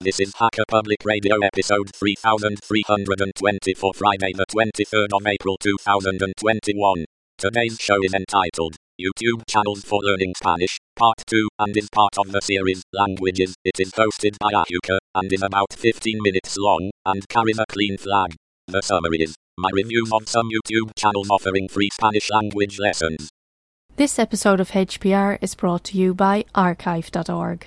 This is Hacker Public Radio episode 3320 for Friday the 23rd of April 2021. Today's show is entitled YouTube Channels for Learning Spanish, Part 2, and is part of the series Languages. It is hosted by Ahuka, and is about 15 minutes long, and carries a clean flag. The summary is my reviews of some YouTube channels offering free Spanish language lessons. This episode of HPR is brought to you by archive.org.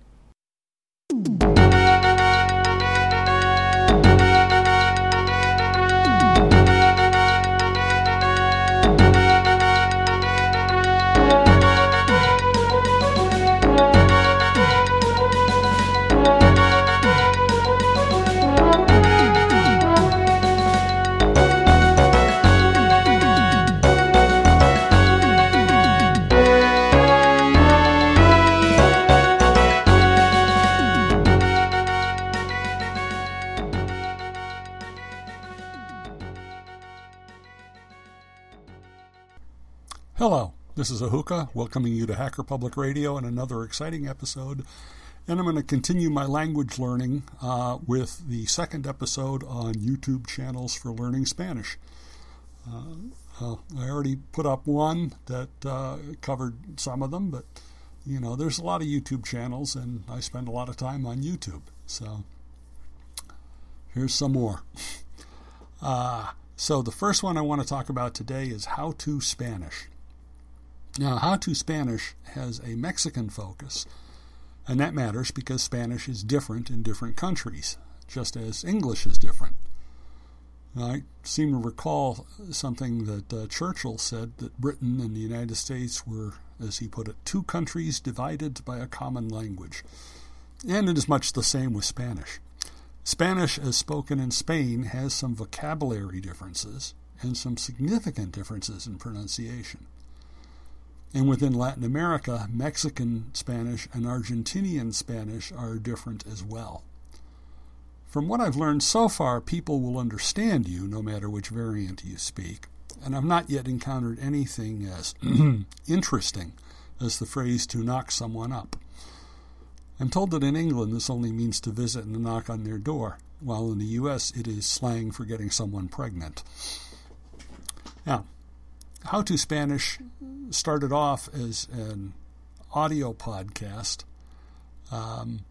This is Ahuka, welcoming you to Hacker Public Radio and another exciting episode. And I'm going to continue my language learning uh, with the second episode on YouTube channels for learning Spanish. Uh, I already put up one that uh, covered some of them, but you know, there's a lot of YouTube channels, and I spend a lot of time on YouTube. So here's some more. Uh, so the first one I want to talk about today is how to Spanish. Now, How to Spanish has a Mexican focus, and that matters because Spanish is different in different countries, just as English is different. Now, I seem to recall something that uh, Churchill said that Britain and the United States were, as he put it, two countries divided by a common language. And it is much the same with Spanish. Spanish, as spoken in Spain, has some vocabulary differences and some significant differences in pronunciation. And within Latin America, Mexican Spanish and Argentinian Spanish are different as well. From what I've learned so far, people will understand you no matter which variant you speak, and I've not yet encountered anything as interesting as the phrase to knock someone up. I'm told that in England this only means to visit and knock on their door, while in the US it is slang for getting someone pregnant. Now, how to Spanish started off as an audio podcast, um,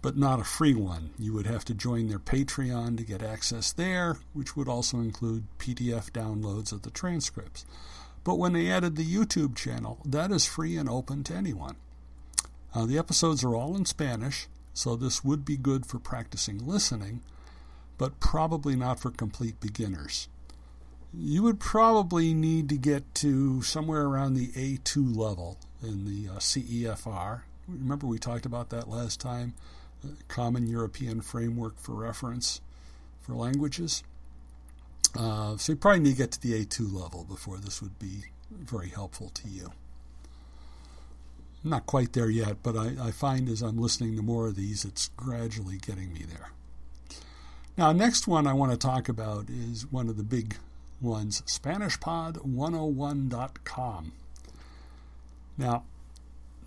but not a free one. You would have to join their Patreon to get access there, which would also include PDF downloads of the transcripts. But when they added the YouTube channel, that is free and open to anyone. Uh, the episodes are all in Spanish, so this would be good for practicing listening, but probably not for complete beginners you would probably need to get to somewhere around the A2 level in the uh, CEFR. Remember, we talked about that last time Common European Framework for Reference for Languages. Uh, so you probably need to get to the A2 level before this would be very helpful to you. Not quite there yet, but I, I find as I'm listening to more of these, it's gradually getting me there. Now, next one I want to talk about is one of the big one's SpanishPod101.com. Now,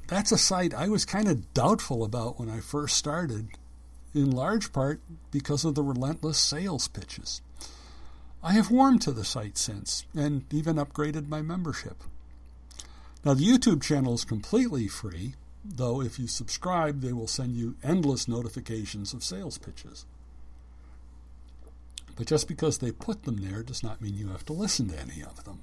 that's a site I was kind of doubtful about when I first started, in large part because of the relentless sales pitches. I have warmed to the site since and even upgraded my membership. Now, the YouTube channel is completely free, though if you subscribe, they will send you endless notifications of sales pitches. But just because they put them there does not mean you have to listen to any of them.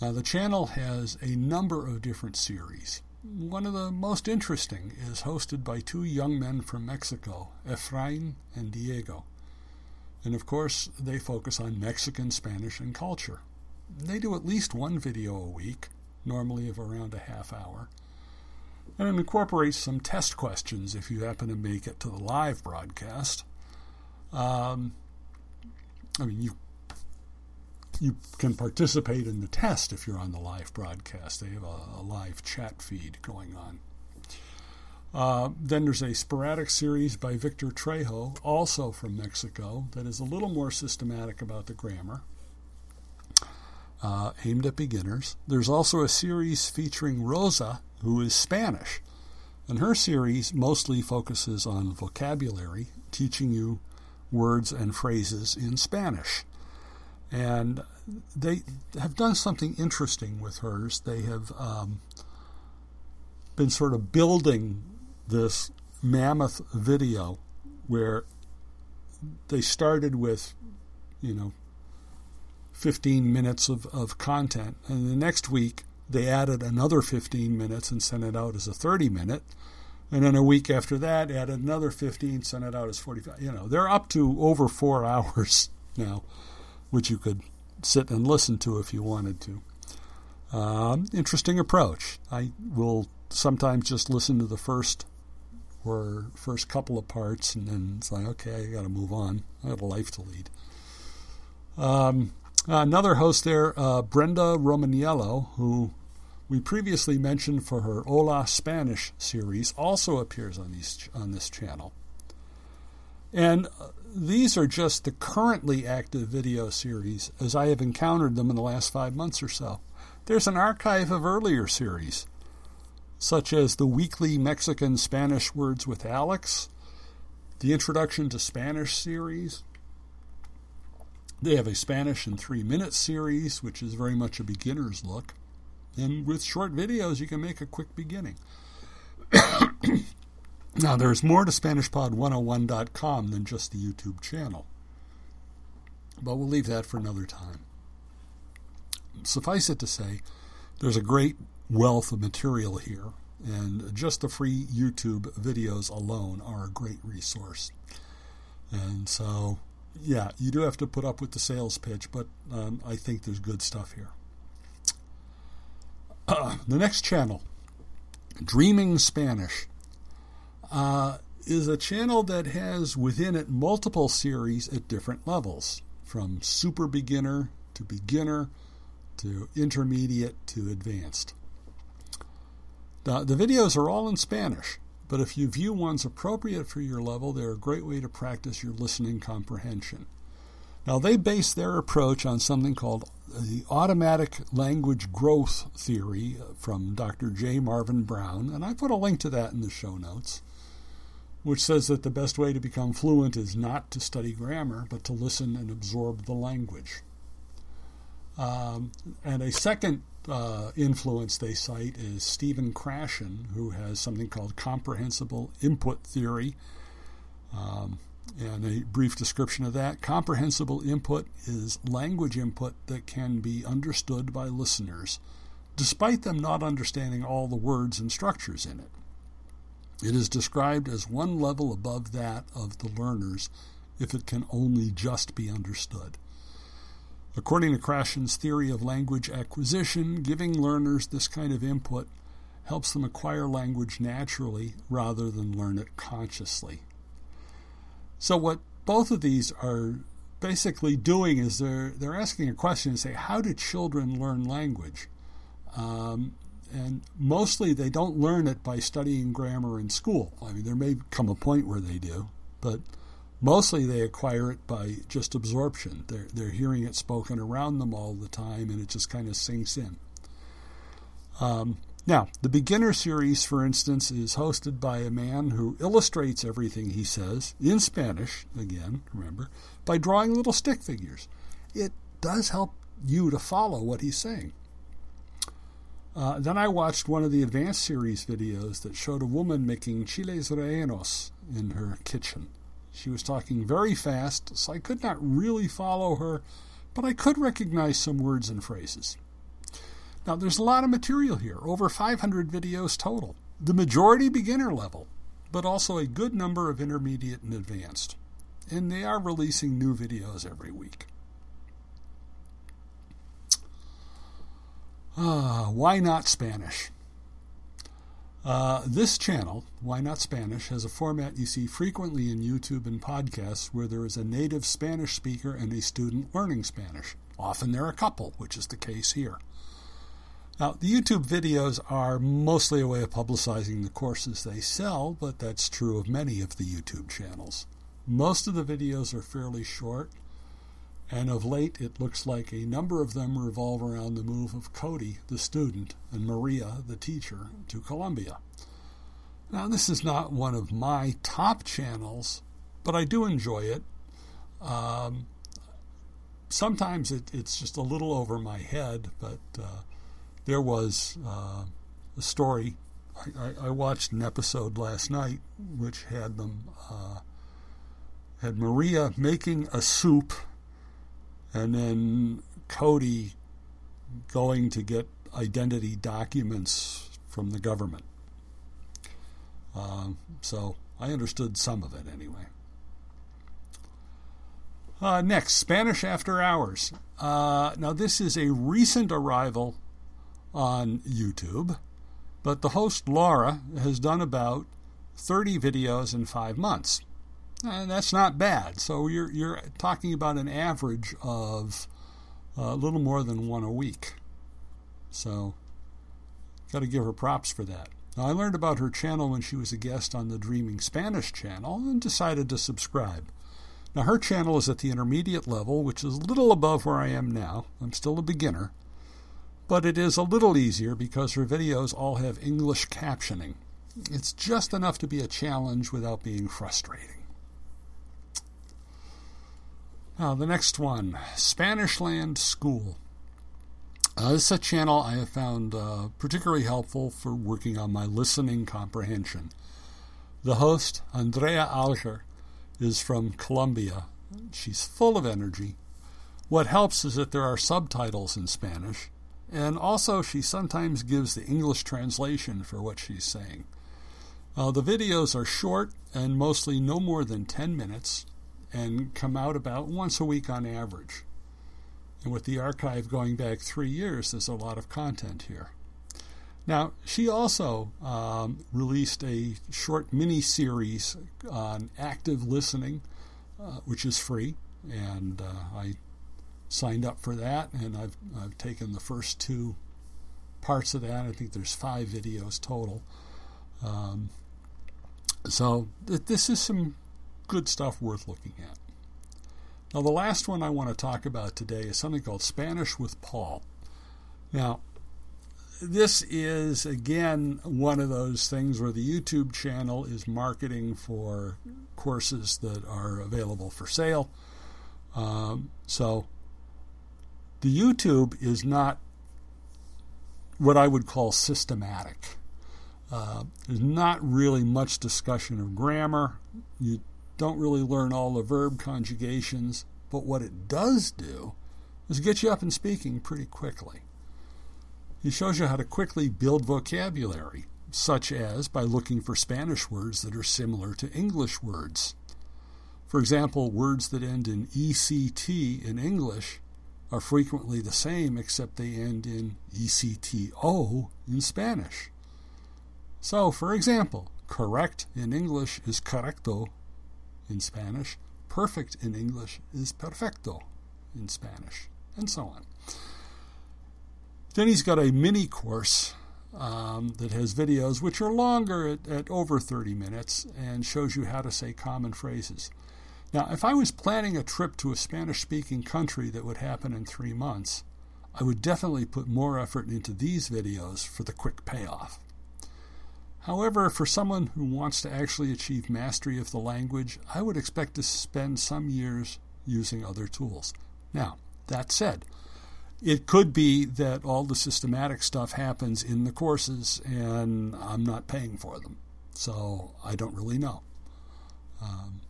Now, the channel has a number of different series. One of the most interesting is hosted by two young men from Mexico, Efrain and Diego. And of course, they focus on Mexican Spanish and culture. They do at least one video a week, normally of around a half hour, and it incorporates some test questions if you happen to make it to the live broadcast. Um, I mean, you you can participate in the test if you're on the live broadcast. They have a, a live chat feed going on. Uh, then there's a sporadic series by Victor Trejo, also from Mexico, that is a little more systematic about the grammar. uh, aimed at beginners. There's also a series featuring Rosa, who is Spanish. And her series mostly focuses on vocabulary, teaching you words and phrases in Spanish. And they have done something interesting with hers. They have um, been sort of building this mammoth video where they started with, you know, 15 minutes of, of content. And the next week, they added another 15 minutes and sent it out as a 30 minute. And then a week after that, add another 15, send it out as 45. You know, they're up to over four hours now, which you could sit and listen to if you wanted to. Um, interesting approach. I will sometimes just listen to the first or first couple of parts and then it's like, okay, I got to move on. I have a life to lead. Um, another host there, uh, Brenda Romaniello, who we previously mentioned for her Hola Spanish series, also appears on, these, on this channel. And uh, these are just the currently active video series as I have encountered them in the last five months or so. There's an archive of earlier series such as the weekly Mexican Spanish Words with Alex, the Introduction to Spanish series. They have a Spanish in three minutes series, which is very much a beginner's look. And with short videos, you can make a quick beginning. now, there's more to SpanishPod101.com than just the YouTube channel. But we'll leave that for another time. Suffice it to say, there's a great wealth of material here, and just the free YouTube videos alone are a great resource. And so, yeah, you do have to put up with the sales pitch, but um, I think there's good stuff here. Uh, the next channel, Dreaming Spanish, uh, is a channel that has within it multiple series at different levels, from super beginner to beginner to intermediate to advanced. The, the videos are all in Spanish, but if you view ones appropriate for your level, they're a great way to practice your listening comprehension. Now, they base their approach on something called the automatic language growth theory from Dr. J. Marvin Brown, and I put a link to that in the show notes, which says that the best way to become fluent is not to study grammar, but to listen and absorb the language. Um, and a second uh, influence they cite is Stephen Krashen, who has something called comprehensible input theory. Um, and a brief description of that comprehensible input is language input that can be understood by listeners, despite them not understanding all the words and structures in it. It is described as one level above that of the learners if it can only just be understood. According to Krashen's theory of language acquisition, giving learners this kind of input helps them acquire language naturally rather than learn it consciously. So, what both of these are basically doing is they're, they're asking a question and say, How do children learn language? Um, and mostly they don't learn it by studying grammar in school. I mean, there may come a point where they do, but Mostly they acquire it by just absorption. They're, they're hearing it spoken around them all the time and it just kind of sinks in. Um, now, the beginner series, for instance, is hosted by a man who illustrates everything he says in Spanish, again, remember, by drawing little stick figures. It does help you to follow what he's saying. Uh, then I watched one of the advanced series videos that showed a woman making chiles rellenos in her kitchen. She was talking very fast, so I could not really follow her, but I could recognize some words and phrases. Now, there's a lot of material here, over 500 videos total. The majority beginner level, but also a good number of intermediate and advanced. And they are releasing new videos every week. Ah, why not Spanish? Uh, this channel, Why Not Spanish, has a format you see frequently in YouTube and podcasts where there is a native Spanish speaker and a student learning Spanish. Often they're a couple, which is the case here. Now, the YouTube videos are mostly a way of publicizing the courses they sell, but that's true of many of the YouTube channels. Most of the videos are fairly short, And of late, it looks like a number of them revolve around the move of Cody, the student, and Maria, the teacher, to Colombia. Now, this is not one of my top channels, but I do enjoy it. Um, sometimes it, it's just a little over my head, but uh, there was uh, a story. I, I, watched an episode last night which had them uh, had Maria making a soup, and then Cody going to get identity documents from the government. Uh, so I understood some of it anyway. Uh, next, Spanish After Hours. Uh, now, this is a recent arrival on YouTube, but the host Laura has done about 30 videos in five months. And that's not bad. So you're, you're talking about an average of uh, a little more than one a week. So, got to give her props for that. Now, I learned about her channel when she was a guest on the Dreaming Spanish channel and decided to subscribe. Now, her channel is at the intermediate level, which is a little above where I am now. I'm still a beginner. But it is a little easier because her videos all have English captioning. It's just enough to be a challenge without being frustrating. Now, the next one Spanish Land School. Uh, this is a channel I have found uh, particularly helpful for working on my listening comprehension. The host, Andrea Alger, is from Colombia. She's full of energy. What helps is that there are subtitles in Spanish, and also she sometimes gives the English translation for what she's saying. Uh, the videos are short and mostly no more than 10 minutes and come out about once a week on average. And with the archive going back three years, there's a lot of content here. Now, she also um, released a short mini series on active listening, uh, which is free, and uh, I signed up for that, and I've, I've taken the first two parts of that. I think there's five videos total. Um, so th- this is some good stuff worth looking at. Now, the last one I want to talk about today is something called Spanish with Paul. Now, this is again one of those things where the YouTube channel is marketing for courses that are available for sale. Um, so the YouTube is not what I would call systematic. Uh, there's not really much discussion of grammar. You don't really learn all the verb conjugations, but what it does do is get you up and speaking pretty quickly. He shows you how to quickly build vocabulary, such as by looking for Spanish words that are similar to English words. For example, words that end in ECT in English are frequently the same except they end in ECTO in Spanish. So, for example, correct in English is correcto in Spanish, perfect in English is perfecto in Spanish, and so on. Then he's got a mini course um, that has videos which are longer at, at over 30 minutes and shows you how to say common phrases. Now, if I was planning a trip to a Spanish speaking country that would happen in three months, I would definitely put more effort into these videos for the quick payoff. However, for someone who wants to actually achieve mastery of the language, I would expect to spend some years using other tools. Now, that said, it could be that all the systematic stuff happens in the courses and I'm not paying for them. So I don't really know. Um,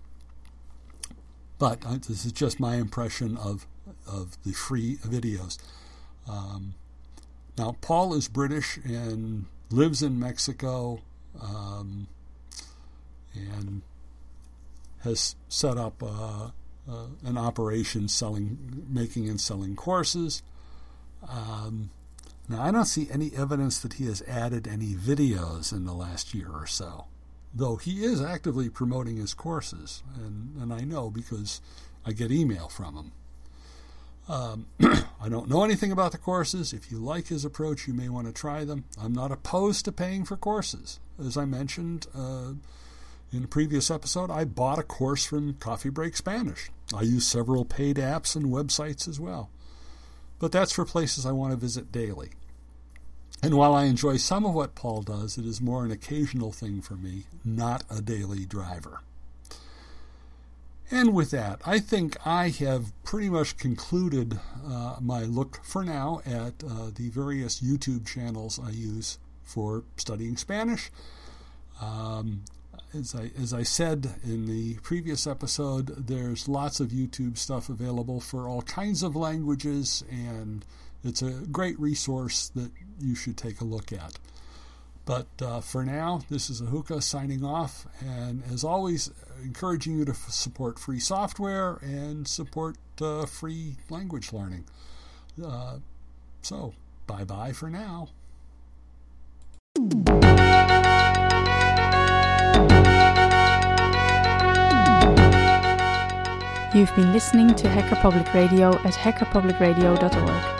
but this is just my impression of, of the free videos. Um, now, Paul is British and lives in Mexico um, and has set up uh, uh, an operation selling, making and selling courses. Um, now, I don't see any evidence that he has added any videos in the last year or so, though he is actively promoting his courses, and, and I know because I get email from him. Um, I don't know anything about the courses. If you like his approach, you may want to try them. I'm not opposed to paying for courses. As I mentioned, uh, In a previous episode, I bought a course from Coffee Break Spanish. I use several paid apps and websites as well. But that's for places I want to visit daily. And while I enjoy some of what Paul does, it is more an occasional thing for me, not a daily driver. And with that, I think I have pretty much concluded uh, my look for now at uh, the various YouTube channels I use for studying Spanish. Um, as I as I said in the previous episode, there's lots of YouTube stuff available for all kinds of languages, and it's a great resource that you should take a look at. But uh, for now, this is Ahuka signing off, and as always, encouraging you to f- support free software and support uh, free language learning. Uh, so, bye bye for now. You've been listening to Hacker Public Radio at hackerpublicradio.org.